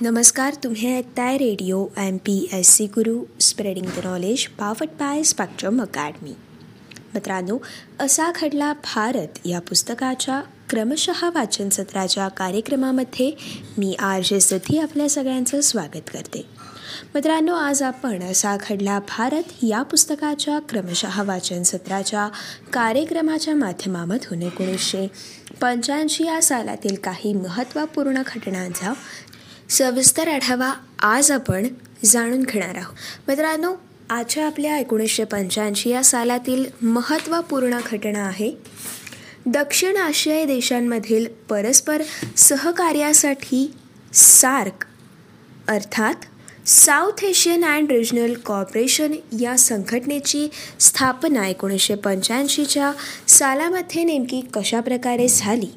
नमस्कार तुम्ही ऐकताय radio M P S C Guru spreading the knowledge powered by Spectrum Academy. मित्रांनो असा घडला भारत या पुस्तकाच्या क्रमशः वाचन सत्राच्या कार्यक्रमामध्ये मी आर जे सुधी आपल्या सगळ्यांचं स्वागत करते. मित्रांनो आज आपण असा घडला भारत या पुस्तकाच्या क्रमशः वाचन सत्राच्या कार्यक्रमाच्या माध्यमामधून एकोणीसशे पंच्याऐंशी या सालातील काही महत्त्वपूर्ण घटनांचा सविस्तर आढावा आज आपण जाणून घेणार आहोत. मित्रांनो आजच्या आपल्या एकोणीसशे पंच्याऐंशी या सालातील महत्त्वपूर्ण घटना आहे. दक्षिण आशियाई देशांमधील परस्पर सहकार्यासाठी सार्क अर्थात South Asian and Regional Corporation या संघटनेची स्थापना एकोणीसशे पंच्याऐंशीच्या सालामध्ये नेमकी कशाप्रकारे झाली?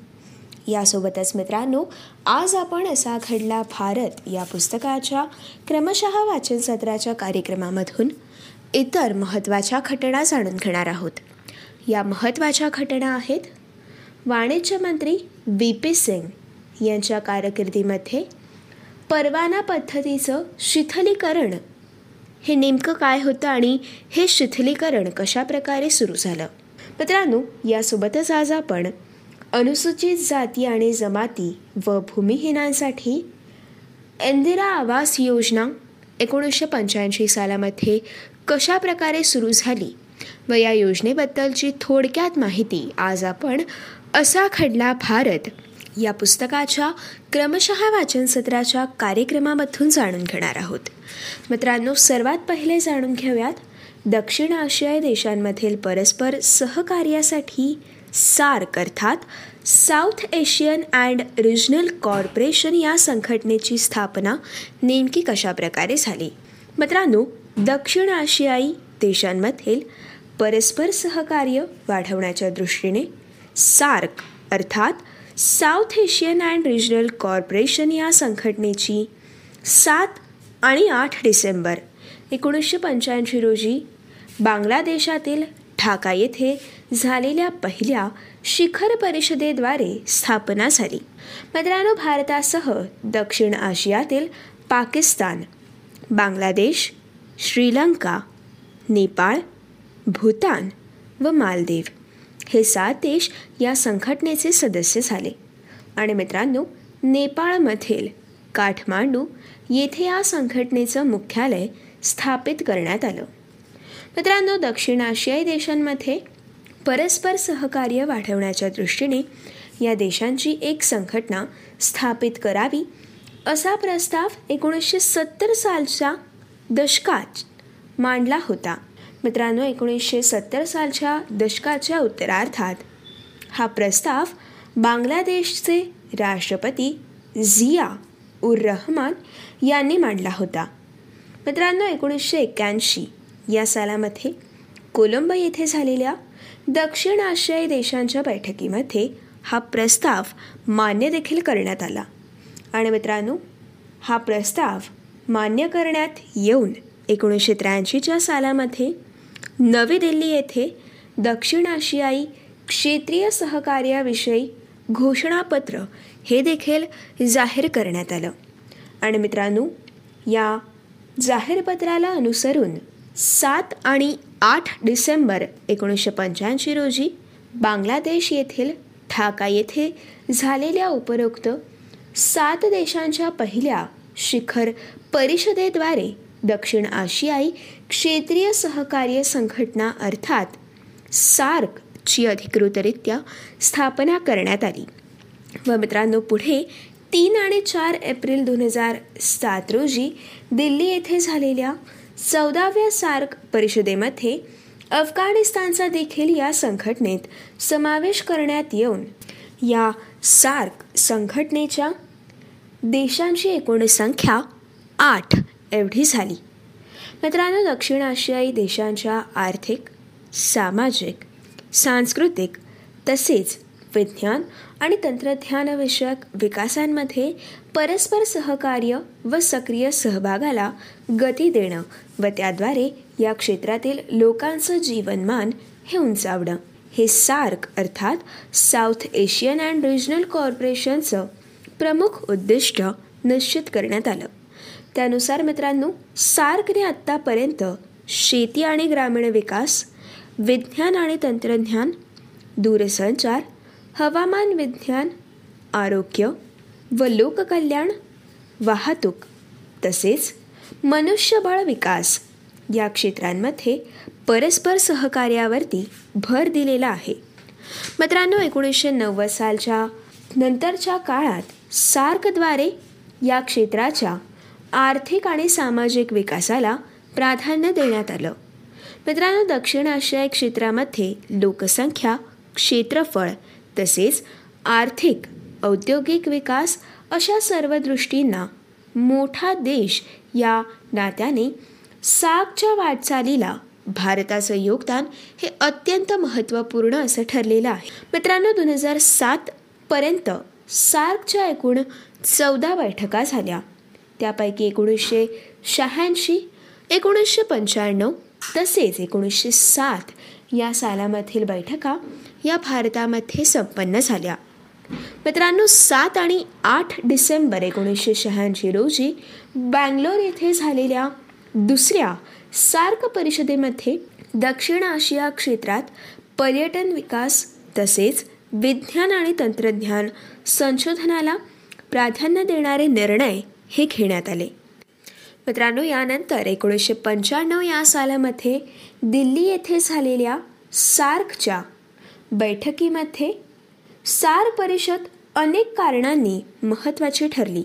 यासोबतच मित्रांनो आज आपण असा घडला भारत या पुस्तकाच्या क्रमशः वाचन सत्राच्या कार्यक्रमामधून इतर महत्त्वाच्या घटना जाणून घेणार आहोत. या महत्त्वाच्या घटना आहेत वाणिज्य मंत्री बी पी सिंग यांच्या कारकिर्दीमध्ये परवाना पद्धतीचं शिथिलीकरण. हे नेमकं काय होतं आणि हे शिथिलीकरण कशाप्रकारे सुरू झालं? मित्रांनो यासोबतच आज आपण अनुसूचित जाती आणि जमाती व भूमिहीनांसाठी इंदिरा आवास योजना एकोणीसशे पंच्याऐंशी सालामध्ये कशा प्रकारे सुरू झाली व या योजनेबद्दलची थोडक्यात माहिती आज आपण असा खडला भारत या पुस्तकाच्या क्रमशः वाचन सत्राच्या कार्यक्रमामधून जाणून घेणार आहोत. मित्रांनो सर्वात पहिले जाणून घेऊयात दक्षिण आशियाई देशांमधील परस्पर सहकार्यासाठी सार्क अर्थात South Asian and Regional Corporation या संघटनेची स्थापना नेमकी कशाप्रकारे झाली? मित्रांनो दक्षिण आशियाई देशांमधील परस्पर सहकार्य वाढवण्याच्या दृष्टीने सार्क अर्थात South Asian and Regional Corporation या संघटनेची सात आणि आठ डिसेंबर एकोणीसशे पंच्याऐंशी रोजी बांगलादेशातील ढाका येथे झालेल्या पहिल्या शिखर परिषदेद्वारे स्थापना झाली. मित्रांनो भारतासह दक्षिण आशियातील पाकिस्तान बांगलादेश श्रीलंका नेपाळ भूतान व मालदीव हे सात देश या संघटनेचे सदस्य झाले. आणि मित्रांनो नेपाळमधील काठमांडू येथे या संघटनेचं मुख्यालय स्थापित करण्यात आलं. मित्रांनो दक्षिण आशियाई देशांमध्ये परस्पर सहकार्य वाढवण्याच्या दृष्टीने या देशांची एक संघटना स्थापित करावी असा प्रस्ताव एकोणीसशे सत्तर सालच्या दशकात मांडला होता. मित्रांनो एकोणीसशे सत्तर सालच्या दशकाच्या उत्तरार्धात हा प्रस्ताव बांगलादेशचे राष्ट्रपती झिया उर रहमान यांनी मांडला होता. मित्रांनो एकोणीसशे एक्क्याऐंशी या सालामध्ये कोलंबो येथे झालेल्या दक्षिण आशियाई देशांच्या बैठकीमध्ये हा प्रस्ताव मान्य देखील करण्यात आला. आणि मित्रांनो हा प्रस्ताव मान्य करण्यात येऊन एकोणीसशे त्र्याऐंशीच्या सालामध्ये नवी दिल्ली येथे दक्षिण आशियाई क्षेत्रीय सहकार्याविषयी घोषणापत्र हे देखील जाहीर करण्यात आलं. आणि मित्रांनो या जाहीरपत्राला अनुसरून सात आणि आठ डिसेंबर एकोणीसशे पंच्याऐंशी रोजी बांगलादेश येथील ढाका येथे झालेल्या उपरोक्त सात देशांच्या पहिल्या शिखर परिषदेद्वारे दक्षिण आशियाई क्षेत्रीय सहकार्य संघटना अर्थात सार्कची अधिकृतरित्या स्थापना करण्यात आली. व मित्रांनो पुढे तीन आणि चार एप्रिल दोन हजार सात रोजी दिल्ली येथे झालेल्या चौदाव्या सार्क परिषदेमध्ये अफगाणिस्तानचा देखील या संघटनेत समावेश करण्यात येऊन या सार्क संघटनेच्या देशांची एकूण संख्या आठ एवढी झाली. मित्रांनो दक्षिण आशियाई देशांच्या आर्थिक सामाजिक सांस्कृतिक तसेच विज्ञान आणि तंत्रज्ञानविषयक विकासांमध्ये परस्पर सहकार्य व सक्रिय सहभागाला गती देणं व त्याद्वारे या क्षेत्रातील लोकांचं जीवनमान हे उंचावणं. हे सार्क अर्थात साऊथ एशियन अँड रिजनल कॉर्पोरेशनचं प्रमुख उद्दिष्ट निश्चित करण्यात आलं. त्यानुसार मित्रांनो सार्कने आत्तापर्यंत शेती आणि ग्रामीण विकास विज्ञान आणि तंत्रज्ञान दूरसंचार हवामान विज्ञान आरोग्य व लोककल्याण वाहतूक तसेच मनुष्यबळ विकास या क्षेत्रांमध्ये परस्पर सहकार्यावरती भर दिलेला आहे. मित्रांनो एकोणीसशे नव्वद सालच्या नंतरच्या काळात सार्कद्वारे या क्षेत्राच्या आर्थिक आणि सामाजिक विकासाला प्राधान्य देण्यात आलं. मित्रांनो दक्षिण आशियाई क्षेत्रामध्ये लोकसंख्या क्षेत्रफळ तसेच आर्थिक औद्योगिक विकास अशा सर्व दृष्टींना मोठा देश या नात्याने सागच्या वाटचालीला भारताचं योगदान हे अत्यंत महत्त्वपूर्ण असं ठरलेलं आहे. मित्रांनो दोन हजार सातपर्यंत सार्कच्या एकूण चौदा बैठका झाल्या. त्यापैकी एकोणीसशे शहाऐंशी एकोणीसशे पंच्याण्णव तसेच एकोणीसशे सात या सालामधील बैठका या भारतामध्ये संपन्न झाल्या. मित्रांनो सात आणि आठ डिसेंबर एकोणीसशे शहाऐंशी रोजी बँगलोर येथे झालेल्या दुसऱ्या सार्क परिषदेमध्ये दक्षिण आशिया क्षेत्रात पर्यटन विकास तसेच विज्ञान आणि तंत्रज्ञान संशोधनाला प्राधान्य देणारे निर्णय हे घेण्यात आले. मित्रांनो यानंतर एकोणीसशे पंच्याण्णव या सालामध्ये दिल्ली येथे झालेल्या सार्कच्या बैठकीमध्ये सार्क परिषद अनेक कारणांनी महत्त्वाची ठरली.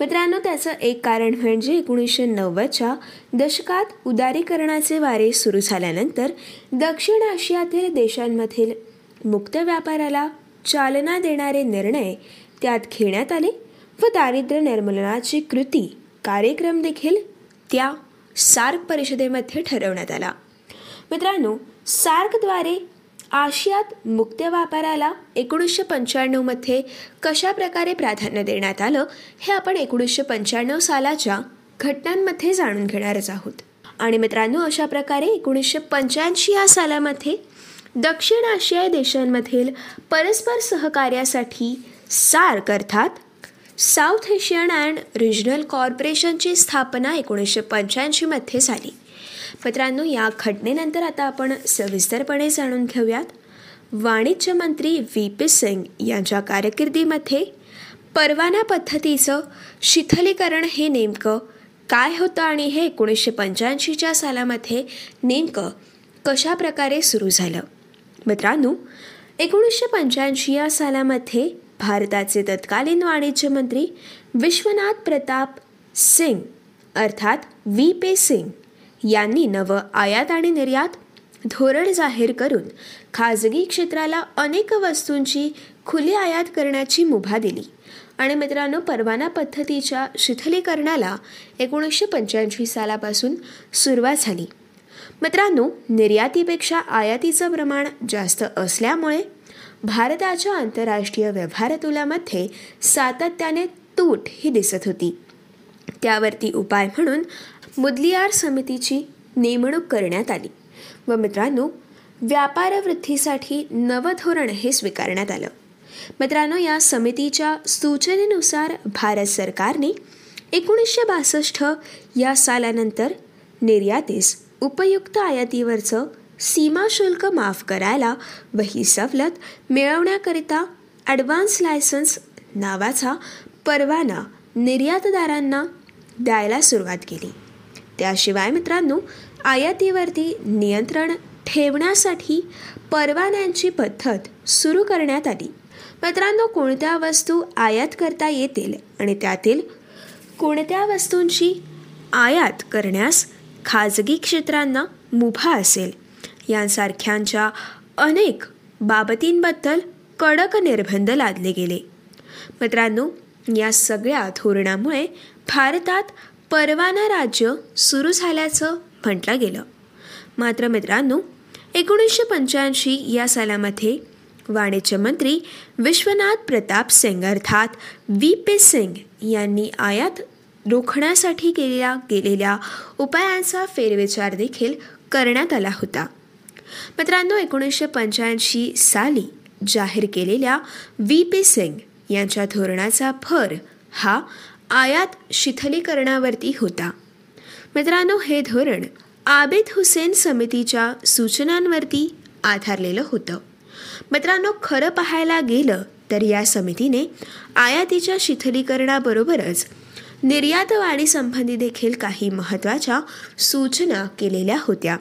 मित्रांनो त्याचं एक कारण म्हणजे एकोणीसशे नव्वदच्या दशकात उदारीकरणाचे वारे सुरू झाल्यानंतर दक्षिण आशियातील देशांमधील मुक्त व्यापाराला चालना देणारे निर्णय त्यात घेण्यात आले व दारिद्र्य निर्मूलनाची कृती कार्यक्रम देखील त्या सार्क परिषदेमध्ये ठरवण्यात आला. मित्रांनो सार्कद्वारे आशियात मुक्त व्यापाराला एकोणीसशे पंच्याण्णवमध्ये कशा प्रकारे प्राधान्य देण्यात आलं हे आपण एकोणीसशे पंच्याण्णव सालाच्या घटनांमध्ये जाणून घेणारच आहोत. आणि मित्रांनो अशा प्रकारे एकोणीसशे पंच्याऐंशी या सालामध्ये दक्षिण आशियाई देशांमधील परस्पर सहकार्यासाठी सार्क अर्थात साऊथ एशियन अँड रिजनल कॉर्पोरेशनची स्थापना एकोणीसशे पंच्याऐंशीमध्ये झाली. मित्रांनो या घटनेनंतर आता आपण सविस्तरपणे जाणून घेऊयात. वाणिज्य मंत्री व्ही पी सिंग यांच्या कारकिर्दीमध्ये परवाना पद्धतीचं शिथिलीकरण हे नेमकं काय होतं आणि हे एकोणीसशे पंच्याऐंशीच्या सालामध्ये नेमकं कशा प्रकारे सुरू झालं? मित्रांनो एकोणीसशे पंच्याऐंशी या सालामध्ये भारताचे तत्कालीन वाणिज्य मंत्री विश्वनाथ प्रताप सिंग अर्थात व्ही पे सिंग यांनी नवं आयात आणि निर्यात धोरण जाहीर करून खाजगी क्षेत्राला अनेक वस्तूंची खुली आयात करण्याची मुभा दिली. आणि मित्रांनो परवाना पद्धतीच्या शिथिलीकरणाला एकोणीसशे पंच्याऐंशी सालापासून सुरुवात झाली. मित्रांनो निर्यातीपेक्षा आयातीचं प्रमाण जास्त असल्यामुळे भारताच्या आंतरराष्ट्रीय व्यवहार तुलामध्ये सातत्याने तूट ही दिसत होती. त्यावरती उपाय म्हणून मुदलियार समितीची नेमणूक करण्यात आली व मित्रांनो व्यापारवृद्धीसाठी नवं धोरण हे स्वीकारण्यात आलं. मित्रांनो या समितीच्या सूचनेनुसार भारत सरकारने एकोणीसशे बासष्ट या सालानंतर निर्यातीस उपयुक्त आयातीवरचं सीमा शुल्क माफ करायला व ही सवलत मिळवण्याकरिता ॲडव्हान्स लायसन्स नावाचा परवाना निर्यातदारांना द्यायला सुरुवात केली. त्याशिवाय मित्रांनो आयातीवरती नियंत्रण ठेवण्यासाठी परवान्यांची पद्धत सुरू करण्यात आली. मित्रांनो कोणत्या वस्तू आयात करता येतील आणि त्यातील कोणत्या वस्तूंची आयात करण्यास खाजगी क्षेत्रांना मुभा असेल? यांसारख्यांच्या अनेक बाबतींबद्दल कडक निर्बंध लादले गेले. मित्रांनो या सगळ्या धोरणामुळे भारतात परवाना राज्य सुरू झाल्याचं म्हटलं गेलं. मात्र मित्रांनो एकोणीसशे पंच्याऐंशी या सालामध्ये वाणिज्य मंत्री विश्वनाथ प्रताप सिंग अर्थात व्ही पी सिंग यांनी आयात रोखण्यासाठी केलेल्या गेलेल्या उपायांचा फेरविचार देखील करण्यात आला होता. मित्रांनो एकोणीसशे पंच्याऐंशी साली जाहीर केलेल्या व्ही. पी. सिंग यांच्या धोरणाचा भर हा आयात शिथिलीकरणावरती होता. मित्रांनो हे धोरण आबिद हुसेन समितीच्या सूचनांवरती आधारलेलं होतं. मित्रांनो खरं पाहायला गेलं तर या समितीने आयातीच्या शिथिलीकरणाबरोबरच निर्यातवाणीसंबंधी देखील काही महत्त्वाच्या सूचना केलेल्या होत्या.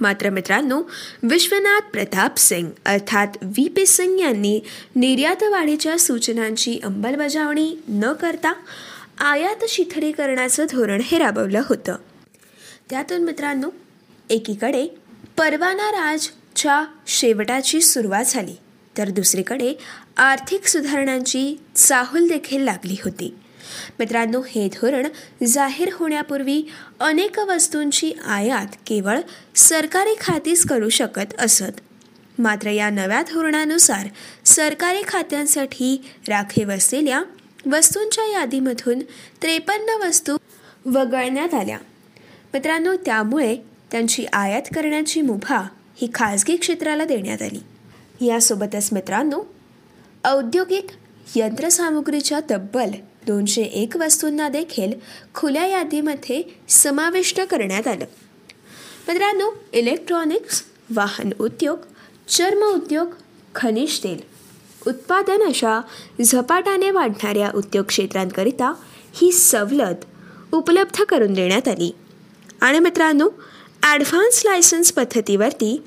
मात्र मित्रांनो विश्वनाथ प्रताप सिंग अर्थात व्ही पी सिंग यांनी निर्यातवाढीच्या सूचनांची अंमलबजावणी न करता आयात शिथिलीकरणाचं धोरण हे राबवलं होतं. त्यातून मित्रांनो एकीकडे परवाना राजच्या शेवटाची सुरुवात झाली तर दुसरीकडे आर्थिक सुधारणांची चाहूल देखील लागली होती. मित्रांनो हे धोरण जाहीर होण्यापूर्वी अनेक वस्तूंची आयात केवळ सरकारी खातीच करू शकत असत. मात्र या नव्या धोरणानुसार सरकारी खात्यांसाठी राखीव असलेल्या वस्तूंच्या यादीमधून त्रेपन्न वस्तू वगळण्यात आल्या. मित्रांनो त्यामुळे त्यांची आयात करण्याची मुभा ही खाजगी क्षेत्राला देण्यात आली. यासोबतच मित्रांनो औद्योगिक यंत्रसामुग्रीच्या तब्बल दोनशे एक वस्तूंना देखील खुल्या यादीमध्ये समाविष्ट करण्यात आलं. मित्रांनो इलेक्ट्रॉनिक्स वाहन उद्योग चर्म उद्योग खनिज तेल उत्पादन अशा झपाट्याने वाढणाऱ्या उद्योग क्षेत्रांकरिता ही सवलत उपलब्ध करून देण्यात आली. आणि मित्रांनो ॲडव्हान्स लायसन्स पद्धतीवरती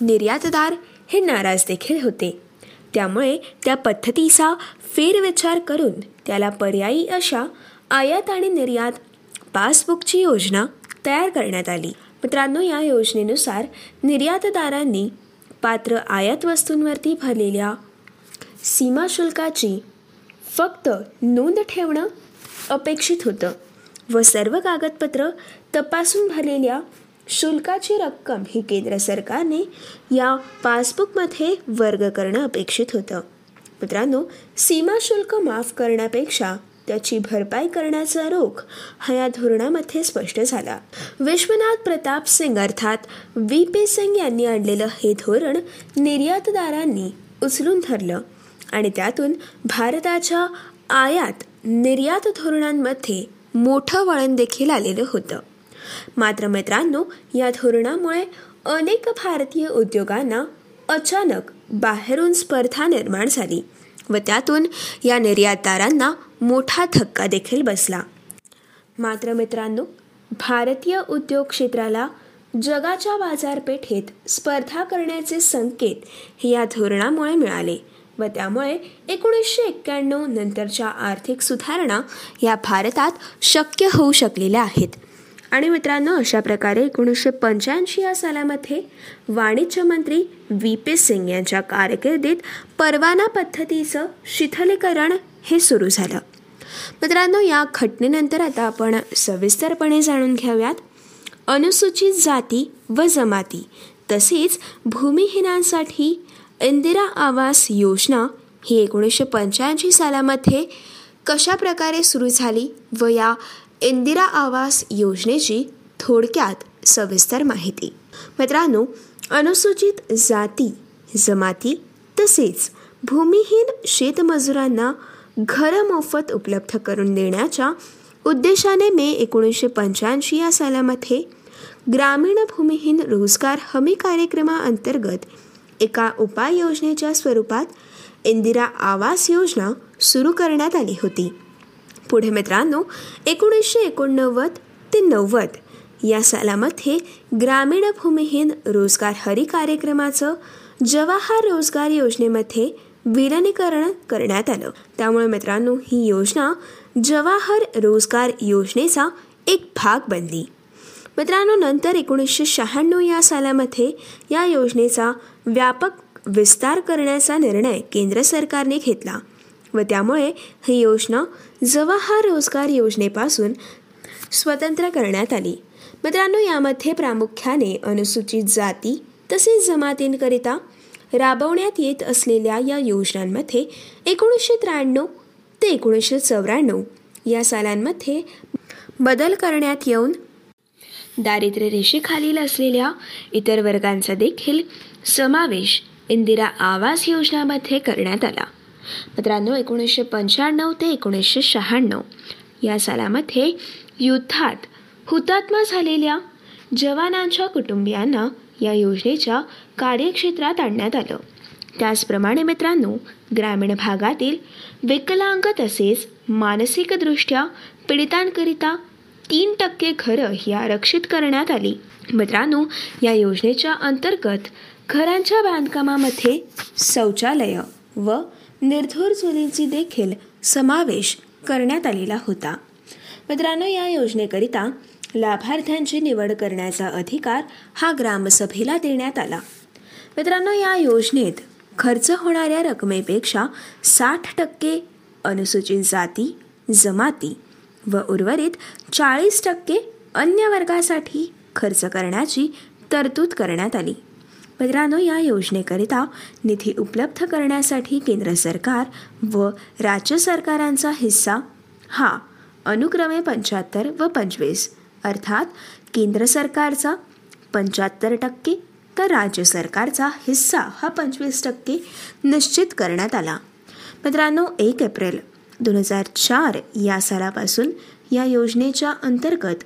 निर्यातदार हे नाराज देखील होते. त्यामुळे त्या पद्धतीचा फेरविचार करून त्याला पर्यायी अशा आयात आणि निर्यात पासबुकची योजना तयार करण्यात आली. मित्रांनो या योजनेनुसार निर्यातदारांनी पात्र आयात वस्तूंवरती भरलेल्या सीमा शुल्काची फक्त नोंद ठेवणं अपेक्षित होतं व सर्व कागदपत्र तपासून भरलेल्या शुल्काची रक्कम ही केंद्र सरकारने या पासबुकमध्ये वर्ग करणं अपेक्षित होतं. मित्रांनो सीमा शुल्क माफ करण्यापेक्षा त्याची भरपाई करण्याचा रोख हा या धोरणामध्ये स्पष्ट झाला. विश्वनाथ प्रताप सिंग अर्थात व्ही पी सिंग यांनी आणलेलं हे धोरण निर्यातदारांनी उचलून धरलं आणि त्यातून भारताच्या आयात निर्यात धोरणांमध्ये मोठं वळण देखील आलेलं होतं. मात्र मित्रांनो या धोरणामुळे अनेक भारतीय उद्योगांना अचानक बाहेरून स्पर्धा निर्माण झाली व त्यातून या निर्यातदारांना मोठा धक्का देखील बसला. मात्र मित्रांनो भारतीय उद्योग क्षेत्राला जगाच्या बाजारपेठेत स्पर्धा करण्याचे संकेत या धोरणामुळे मिळाले व त्यामुळे एकोणीसशे एक्क्याण्णव नंतरच्या आर्थिक सुधारणा या भारतात शक्य होऊ शकलेल्या आहेत. आणि मित्रांनो अशा प्रकारे एकोणीसशे पंच्याऐंशी या सालामध्ये वाणिज्य मंत्री व्ही पी सिंग यांच्या कारकिर्दीत परवाना पद्धतीचं शिथिलीकरण हे सुरू झालं. मित्रांनो या घटनेनंतर आता आपण सविस्तरपणे जाणून घेऊयात. अनुसूचित जाती व जमाती तसेच भूमिहीनांसाठी इंदिरा आवास योजना ही एकोणीसशे पंच्याऐंशी सालामध्ये कशा प्रकारे सुरू झाली व या इंदिरा आवास योजनेची थोडक्यात सविस्तर माहिती. मित्रांनो अनुसूचित जाती जमाती तसेच भूमिहीन शेतमजुरांना घरं मोफत उपलब्ध करून देण्याच्या उद्देशाने मे एकोणीसशे पंच्याऐंशी या सालामध्ये ग्रामीण भूमिहीन रोजगार हमी कार्यक्रमाअंतर्गत एका उपाययोजनेच्या स्वरूपात इंदिरा आवास योजना सुरू करण्यात आली होती. पुढे मित्रांनो एकोणीसशे एकोणनव्वद ते नव्वद या सालामध्ये ग्रामीण भूमिहीन रोजगार हरी कार्यक्रमाचं जवाहर रोजगार योजनेमध्ये विलनीकरण करण्यात आलं. त्यामुळे मित्रांनो ही योजना जवाहर रोजगार योजनेचा एक भाग बनली. मित्रांनो नंतर एकोणीसशे शहाण्णव या सालामध्ये या योजनेचा व्यापक विस्तार करण्याचा निर्णय केंद्र सरकारने घेतला. व त्यामुळे ही योजना जवाहर रोजगार योजनेपासून स्वतंत्र करण्यात आली. मित्रांनो यामध्ये प्रामुख्याने अनुसूचित जाती तसेच जमातींकरिता राबवण्यात येत असलेल्या या योजनांमध्ये एकोणीसशे त्र्याण्णव ते एकोणीसशे चौऱ्याण्णव या सालांमध्ये बदल करण्यात येऊन दारिद्र्य रेषेखालील असलेल्या इतर वर्गांचा देखील समावेश इंदिरा आवास योजनामध्ये करण्यात आला. मित्रांनो एकोणीसशे पंच्याण्णव ते एकोणीसशे शहाण्णव. या सालामध्ये युद्धात हुतात्मा झालेल्या जवानांच्या कुटुंबियांना या योजनेच्या कार्यक्षेत्रात आणण्यात आलं. त्याचप्रमाणे मित्रांनो ग्रामीण भागातील विकलांग तसेच मानसिकदृष्ट्या पीडितांकरिता तीन टक्के घरं ही आरक्षित करण्यात आली. मित्रांनो या योजनेच्या अंतर्गत घरांच्या बांधकामामध्ये शौचालय व निर्धोर चुलींची देखील समावेश करण्यात आलेला होता. मित्रांनो या योजनेकरिता लाभार्थ्यांची निवड करण्याचा अधिकार हा ग्रामसभेला देण्यात आला. मित्रांनो या योजनेत खर्च होणाऱ्या रकमेपेक्षा साठ टक्के अनुसूचित जाती जमाती व उर्वरित चाळीस टक्के अन्य वर्गासाठी खर्च करण्याची तरतूद करण्यात आली. मित्रांनो या योजनेकरिता निधी उपलब्ध करण्यासाठी केंद्र सरकार व राज्य सरकारांचा हिस्सा हा अनुक्रमे पंच्याहत्तर व पंचवीस अर्थात केंद्र सरकारचा पंच्याहत्तर टक्के तर राज्य सरकारचा हिस्सा हा पंचवीस टक्के निश्चित करण्यात आला. मित्रांनो एक एप्रिल दोन हजार चार या सालापासून या योजनेच्या अंतर्गत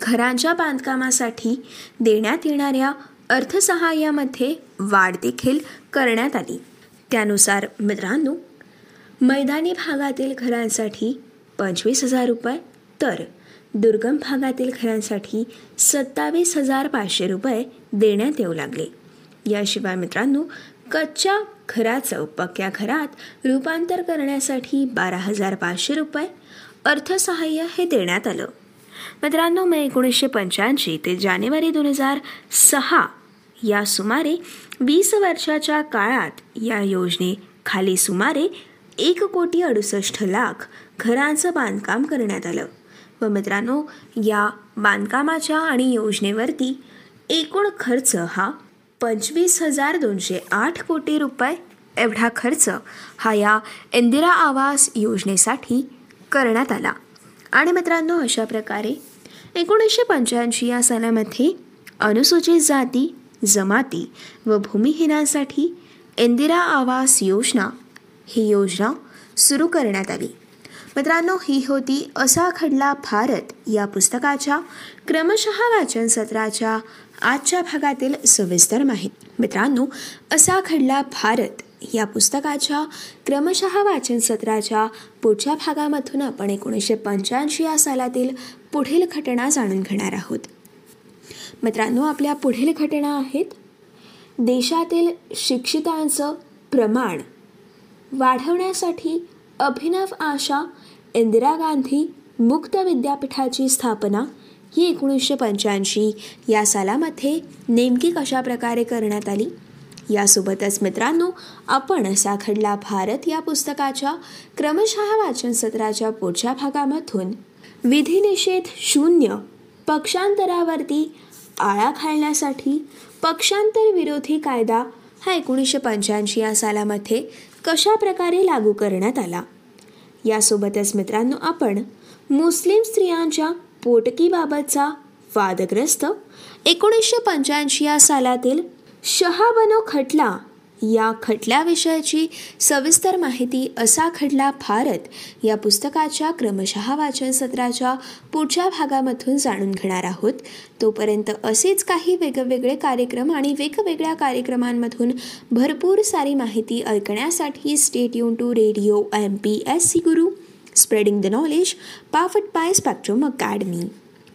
घरांच्या बांधकामासाठी देण्यात येणाऱ्या अर्थसहाय्यामध्ये वाढ देखील करण्यात आली. त्यानुसार मित्रांनो मैदानी भागातील घरांसाठी पंचवीस हजार रुपये तर दुर्गम भागातील घरांसाठी सत्तावीस हजार पाचशे रुपये देण्यात येऊ लागले. याशिवाय मित्रांनो कच्च्या घराचं पक्क्या घरात रूपांतर करण्यासाठी बारा हजार पाचशे रुपये अर्थसहाय्य हे देण्यात आलं. मित्रांनो मे एकोणीसशे पंच्याऐंशी ते जानेवारी दोन हजार सहा या सुमारे वीस वर्षाच्या काळात या योजनेखाली सुमारे एक कोटी अडुसष्ट लाख घरांचं बांधकाम करण्यात आलं. व मित्रांनो या बांधकामाच्या आणि योजनेवरती एकूण खर्च हा पंचवीस हजार दोनशे आठ कोटी रुपये. एवढा खर्च हा या इंदिरा आवास योजनेसाठी करण्यात आला. आणि मित्रांनो अशा प्रकारे एकोणीसशे पंच्याऐंशी या सालामध्ये अनुसूचित जाती जमाती व भूमिहीनांसाठी इंदिरा आवास योजना ही योजना सुरू करण्यात आली. मित्रांनो ही होती असा खडला भारत या पुस्तकाच्या क्रमशः वाचन सत्राच्या आजच्या भागातील सविस्तर माहिती. मित्रांनो असा खडला भारत या पुस्तकाच्या क्रमशः वाचन सत्राच्या पुढच्या भागामधून आपण एकोणीसशे पंच्याऐंशी या सालातील पुढील घटना जाणून घेणार आहोत. मित्रांनो आपल्या पुढील घटना आहेत. देशातील शिक्षितांचं प्रमाण वाढवण्यासाठी अभिनव आशा इंदिरा गांधी मुक्त विद्यापीठाची स्थापना ही एकोणीसशे पंच्याऐंशी या सालामध्ये नेमकी कशा प्रकारे करण्यात आली? यासोबतच मित्रांनो आपण साखडला भारत या पुस्तकाच्या क्रमशः वाचन सत्राच्या पुढच्या भागामधून विधिनिषेध शून्य पक्षांतरावरती आळा घालण्यासाठी पक्षांतर विरोधी कायदा हा एकोणीसशे पंच्याऐंशी या सालामध्ये कशा प्रकारे लागू करण्यात आला? यासोबतच मित्रांनो आपण मुस्लिम स्त्रियांच्या पोटकीबाबतचा वादग्रस्त एकोणीसशे पंच्याऐंशी या सालातील शहाबनो खटला. या खटल्याविषयाची सविस्तर माहिती असा खटला भारत या पुस्तकाच्या क्रमशः वाचन सत्राच्या पुढच्या भागामधून जाणून घेणार आहोत. तोपर्यंत असेच काही वेगवेगळे कार्यक्रम आणि वेगवेगळ्या कार्यक्रमांमधून भरपूर सारी माहिती ऐकण्यासाठी stay युन to radio M P S C Guru spreading the knowledge powered by Spectrum Academy